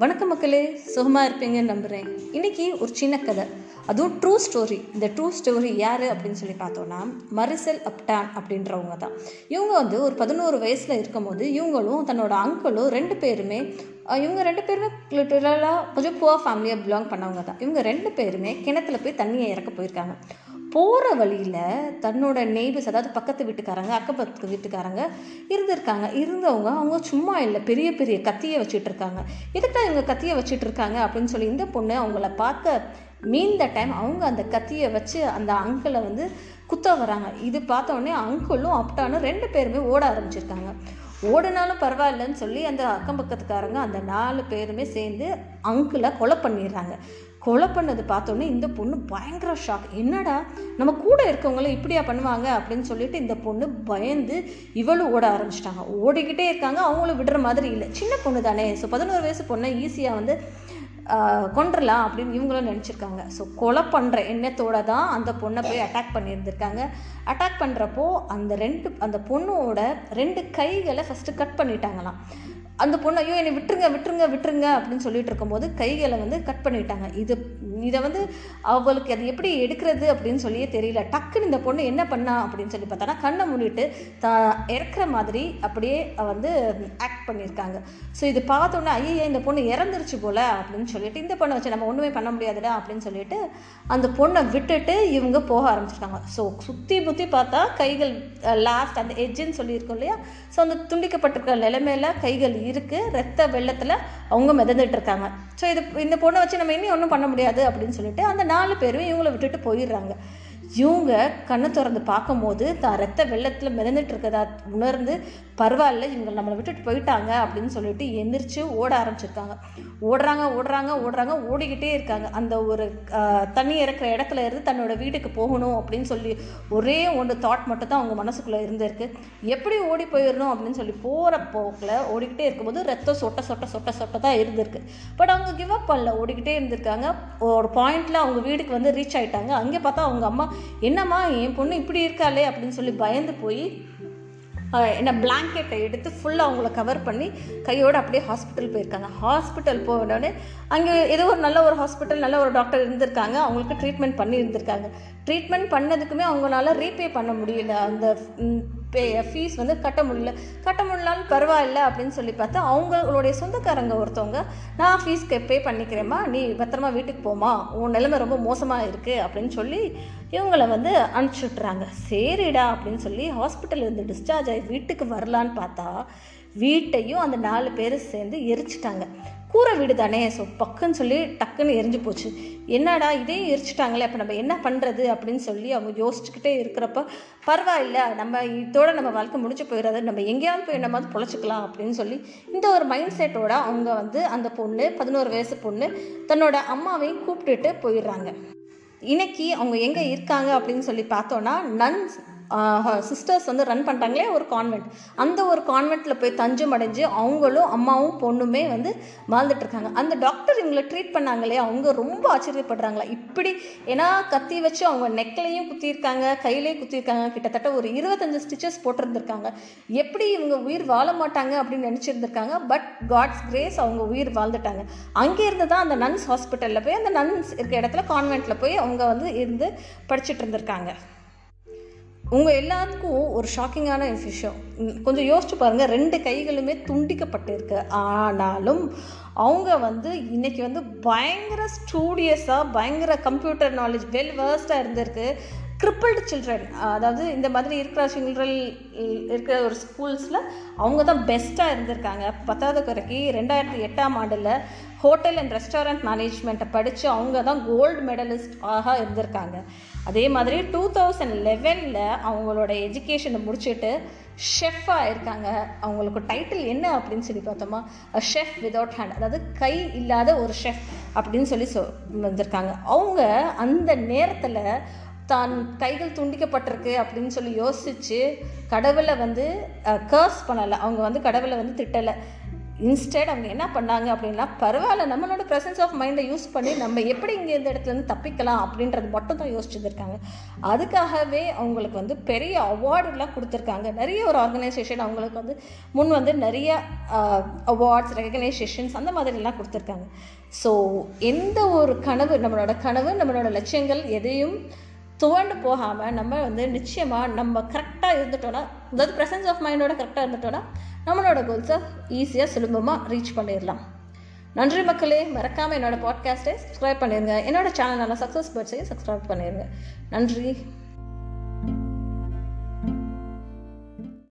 வணக்கம் மக்களே சுகமாக இருப்பீங்கன்னு நம்புகிறேன் இன்றைக்கி ஒரு சின்ன கதை. அதுவும் ட்ரூ ஸ்டோரி இந்த ட்ரூ ஸ்டோரி யார் அப்படின்னு சொல்லி பார்த்தோன்னா மரிசல் அப்டான் அப்படின்றவங்க தான். இவங்க வந்து ஒரு பதினோரு வயசில் இருக்கும்போது இவங்களும் தன்னோட அங்கிளும் ரெண்டு பேருமே இவங்க ரெண்டு பேருமே லிட்டரலாக கொஞ்சம் புவர் ஃபேமிலியாக பிலாங் பண்ணவங்க தான். இவங்க ரெண்டு பேருமே கிணத்துல போய் தண்ணியை இறக்க போயிருக்காங்க. போகிற வழியில் தன்னோட நெய்பர்ஸ் அதாவது பக்கத்து வீட்டுக்காரங்க அக்கப்பக்கத்து வீட்டுக்காரங்க இருந்திருக்காங்க. இருந்தவங்க அவங்க சும்மா இல்லை பெரிய பெரிய கத்தியை வச்சுட்டு இருக்காங்க. எதுக்கு இவங்க கத்தியை வச்சுட்டு இருக்காங்க அப்படின்னு சொல்லி இந்த பொண்ணு அவங்கள பார்க்க மீந்த டைம் அவங்க அந்த கத்தியை வச்சு அந்த அங்கிளை வந்து குத்த வராங்க. இது பார்த்தோடனே அங்கிளும் அப்டானும் ரெண்டு பேருமே ஓட ஆரம்பிச்சிருக்காங்க. ஓடினாலும் பரவாயில்லன்னு சொல்லி அந்த அக்கம் பக்கத்துக்காரங்க அந்த நாலு பேருமே சேர்ந்து அங்கிளை கொலை பண்ணிடுறாங்க. கொலை பண்ணது பார்த்தோன்னே இந்த பொண்ணு பயங்கர ஷாக் என்னடா? நம்ம கூட இருக்கவங்கள இப்படியா பண்ணுவாங்க அப்படின்னு சொல்லிட்டு இந்த பொண்ணு பயந்து இவளும் ஓட ஆரம்பிச்சிட்டாங்க. ஓடிக்கிட்டே இருக்காங்க அவங்களும் விடுற மாதிரி இல்லை. சின்ன பொண்ணு தானே. ஸோ பதினோரு வயசு பொண்ணை ஈஸியாக வந்து கொண்டுடலாம் அப்படின்னு இவங்களும் நினச்சிருக்காங்க. ஸோ கொலை பண்ணுற எண்ணத்தோடு தான் அந்த பொண்ணை போய் அட்டாக் பண்ணியிருந்திருக்காங்க. அட்டாக் பண்ணுறப்போ அந்த ரெண்டு அந்த பொண்ணோட ரெண்டு கைகளை ஃபஸ்ட்டு கட் பண்ணிட்டாங்களாம். அந்த பொண்ணு ஐயோ என்னை விட்டுருங்க விட்டுருங்க விட்டுருங்க அப்படின்னு சொல்லிட்டு இருக்கும்போது கைகளை வந்து கட் பண்ணிட்டாங்க. இது இதை வந்து அவளுக்கு அது எப்படி எடுக்கிறது அப்படின்னு சொல்லியே தெரியல. டக்குன்னு இந்த பொண்ணு என்ன பண்ணா அப்படின்னு சொல்லி பார்த்தோன்னா கண்ணை மூடிட்டு தான் இறக்குற மாதிரி அப்படியே வந்து ஆக்ட் பண்ணியிருக்காங்க. ஸோ இது பார்த்தோன்னே ஐயே இந்த பொண்ணு இறந்துருச்சு போல் அப்படின்னு சொல்லிட்டு இந்த பொண்ணை வச்சு நம்ம ஒன்றுமே பண்ண முடியாதுடா அப்படின்னு சொல்லிட்டு அந்த பொண்ணை விட்டுட்டு இவங்க போக ஆரம்பிச்சிருக்காங்க ஸோ சுற்றி முற்றி பார்த்தா கைகள் லாஸ்ட் அந்த எஜ்ஜுன்னு சொல்லியிருக்கோம் இல்லையா? ஸோ அந்த துண்டிக்கப்பட்டிருக்கிற நிலைமையில கைகள் இருக்குது ரத்த வெள்ளத்தில் அவங்க மிதந்துட்டு இருக்காங்க. ஸோ இது இந்த பொண்ணை வச்சு நம்ம இனி ஒன்றும் பண்ண முடியாது அப்படின்னு சொல்லிட்டு அந்த நாலு பேரும் இவங்கள விட்டுட்டு போயிடுறாங்க. இவங்க கண்ணை திறந்து பார்க்கும்போது தான் ரத்த வெள்ளத்தில் மிதந்துட்டு இருக்கதா உணர்ந்து பரவாயில்ல இவங்க நம்மளை விட்டுட்டு போயிட்டாங்க அப்படின்னு சொல்லிட்டு எந்திரிச்சு ஓட ஆரம்பிச்சிருக்காங்க. ஓடுறாங்க ஓடுறாங்க ஓடுறாங்க ஓடிக்கிட்டே இருக்காங்க. அந்த ஒரு தண்ணி இறக்குற இடத்துல இருந்து தன்னோட வீட்டுக்கு போகணும் அப்படின்னு சொல்லி ஒரே ஒன்று தாட் மட்டும் தான் அவங்க மனசுக்குள்ளே இருந்திருக்கு. எப்படி ஓடி போயிடணும் அப்படின்னு சொல்லி போகிற போக்கில் ஓடிக்கிட்டே இருக்கும்போது ரத்தம் சொட்ட சொட்ட சொட்ட சொட்ட தான் இருந்திருக்கு. பட் அவங்க கிவ் அப் பண்ணல ஓடிக்கிட்டே இருந்திருக்காங்க. ஒரு பாயிண்டில் அவங்க வீட்டுக்கு வந்து ரீச் ஆகிட்டாங்க அங்கே பார்த்தா அவங்க அம்மா என்னம்மா என் பொண்ணு இப்படி இருக்காளே அப்படின்னு சொல்லி பயந்து போய் என்ன பிளாங்கெட்டை எடுத்து ஃபுல்லாக அவங்கள கவர் பண்ணி கையோடு அப்படியே ஹாஸ்பிட்டல் போயிருக்காங்க. ஹாஸ்பிட்டல் போனோடனே அங்கே ஏதோ ஒரு நல்ல ஒரு ஹாஸ்பிட்டல் நல்ல ஒரு டாக்டர் இருந்திருக்காங்க. அவங்களுக்கு ட்ரீட்மெண்ட் பண்ணி இருந்திருக்காங்க ட்ரீட்மெண்ட் பண்ணதுக்குமே அவங்களால ரீபே பண்ண முடியல. அந்த பே ஃபீஸ் வந்து கட்ட முடியல. கட்ட முடியலாலும் பரவாயில்ல அப்படின்னு சொல்லி பார்த்தா அவங்களுடைய சொந்தக்காரங்க ஒருத்தவங்க நான் ஃபீஸ் பே பண்ணிக்கிறேம்மா. நீ பத்திரமா வீட்டுக்கு போமா உன் நிலைமை ரொம்ப மோசமாக இருக்குது அப்படின்னு சொல்லி இவங்களை வந்து அனுப்பிச்சி விட்றாங்க சரிடா. அப்படின்னு சொல்லி ஹாஸ்பிட்டல் இருந்து டிஸ்சார்ஜ் ஆகி வீட்டுக்கு வரலான்னு பார்த்தா வீட்டையும் அந்த நாலு பேர் சேர்ந்து எரிச்சிட்டாங்க. கூரை வீடு தானே? ஸோ பக்குன்னு சொல்லி டக்குன்னு எரிஞ்சு போச்சு. என்னடா இதையும் எரிச்சிட்டாங்களே? அப்போ நம்ம என்ன பண்ணுறது அப்படின்னு சொல்லி அவங்க யோசிச்சுக்கிட்டே இருக்கிறப்ப பரவாயில்ல நம்ம இதோட நம்ம வாழ்க்கை முடிஞ்சு போயிடாது. நம்ம எங்கேயாவது போய் என்னமாவது பொழைச்சிக்கலாம் அப்படின்னு சொல்லி இந்த ஒரு மைண்ட் செட்டோட அவங்க வந்து அந்த பொண்ணு பதினோரு வயசு பொண்ணு தன்னோட அம்மாவையும் கூப்பிட்டுட்டு போயிடுறாங்க. இன்னைக்கு அவங்க எங்கே இருக்காங்க அப்படின்னு சொல்லி பார்த்தோன்னா நன்ஸ் சிஸ்டர்ஸ் வந்து ரன் பண்ணுறாங்களே ஒரு கான்வெண்ட் அந்த ஒரு கான்வெண்ட்டில் போய் தஞ்சம் அடைஞ்சு அவங்களும் அம்மாவும் பொண்ணுமே வந்து வாழ்ந்துட்டுருக்காங்க. அந்த டாக்டர் இவங்களை ட்ரீட் பண்ணாங்களே அவங்க ரொம்ப ஆச்சரியப்படுறாங்களா. இப்படி ஏன்னா கத்தி வச்சு அவங்க நெக்லையும் குத்தியிருக்காங்க கையிலையும் குத்தியிருக்காங்க கிட்டத்தட்ட ஒரு இருபத்தஞ்சு ஸ்டிச்சஸ் போட்டிருந்துருக்காங்க. எப்படி இவங்க உயிர் வாழ மாட்டாங்க அப்படின்னு நினச்சிருந்துருக்காங்க பட் காட்ஸ் கிரேஸ் அவங்க உயிர் வாழ்ந்துட்டாங்க. அங்கேருந்து தான் அந்த நன்ஸ் ஹாஸ்பிட்டலில் போய் அந்த நன்ஸ் இருக்க இடத்துல கான்வெண்ட்டில் போய் அவங்க வந்து இருந்து படிச்சுட்டு இருந்திருக்காங்க உங்கள் எல்லாத்துக்கும் ஒரு ஷாக்கிங்கான விஷயம். கொஞ்சம் யோசிச்சு பாருங்கள் ரெண்டு கைகளுமே துண்டிக்கப்பட்டிருக்கு. ஆனாலும் அவங்க வந்து இன்றைக்கி வந்து பயங்கர ஸ்டூடியஸாக பயங்கர கம்ப்யூட்டர் நாலேஜ் வெல் வேர்ஸ்டாக இருந்திருக்கு. கிரிப்பிள்டு சில்ட்ரன் அதாவது இந்த மாதிரி இருக்கிற சில்ட்ரன் இருக்கிற ஒரு ஸ்கூல்ஸில் அவங்க தான் பெஸ்ட்டாக இருந்திருக்காங்க. பத்தாவது குறைக்கு ரெண்டாயிரத்தி எட்டாம் ஆண்டில் ஹோட்டல் அண்ட் ரெஸ்டாரண்ட் மேனேஜ்மெண்ட்டை படித்து அவங்க தான் கோல்டு மெடலிஸ்ட் ஆக இருந்திருக்காங்க. அதே மாதிரி டூ தௌசண்ட் லெவனில் அவங்களோட எஜுகேஷனை முடிச்சுட்டு ஷெஃபாக இருக்காங்க. அவங்களுக்கு டைட்டில் என்ன அப்படின்னு சொல்லி பார்த்தோமா? ஷெஃப் விதவுட் ஹேண்ட் அதாவது கை இல்லாத ஒரு ஷெஃப் அப்படின்னு சொல்லி சொ வந்திருக்காங்க. அவங்க அந்த நேரத்தில் தான் கைகள் துண்டிக்கப்பட்டிருக்கு அப்படின்னு சொல்லி யோசித்து கடவுளை வந்து கர்ஸ் பண்ணலை. அவங்க வந்து கடவுளை வந்து திட்டலை. இன்ஸ்டெட் அவங்க என்ன பண்ணாங்க அப்படின்னா பரவாயில்ல நம்மளோட ப்ரெசன்ஸ் ஆஃப் மைண்டை யூஸ் பண்ணி நம்ம எப்படி இங்கே இந்த இடத்துலேருந்து தப்பிக்கலாம் அப்படின்றது மட்டும் தான் யோசிச்சுருக்காங்க அதுக்காகவே அவங்களுக்கு வந்து பெரிய அவார்டுலாம் கொடுத்துருக்காங்க. நிறைய ஒரு ஆர்கனைசேஷன் அவங்களுக்கு வந்து முன் வந்து நிறைய அவார்ட்ஸ் ரெகனைசேஷன்ஸ் அந்த மாதிரிலாம் கொடுத்துருக்காங்க. ஸோ எந்த ஒரு கனவு நம்மளோட கனவு நம்மளோட லட்சியங்கள் எதையும் துவண்டு போகாமல் நம்ம வந்து நிச்சயமாக நம்ம கரெக்டாக இருந்துட்டோன்னா அதாவது ப்ரெசன்ஸ் ஆஃப் மைண்டோட கரெக்டாக இருந்துட்டோன்னா நம்மளோட கோல்ஸை ஈஸியாக சுலபமாக ரீச் பண்ணிடலாம் நன்றி மக்களே. மறக்காமல் என்னோட பாட்காஸ்ட்டை சப்ஸ்கிரைப் பண்ணிடுங்க என்னோடய சேனல் நல்லா சக்ஸஸ் பேர்ட்ஸையும் சப்ஸ்கிரைப் பண்ணிடுங்க நன்றி.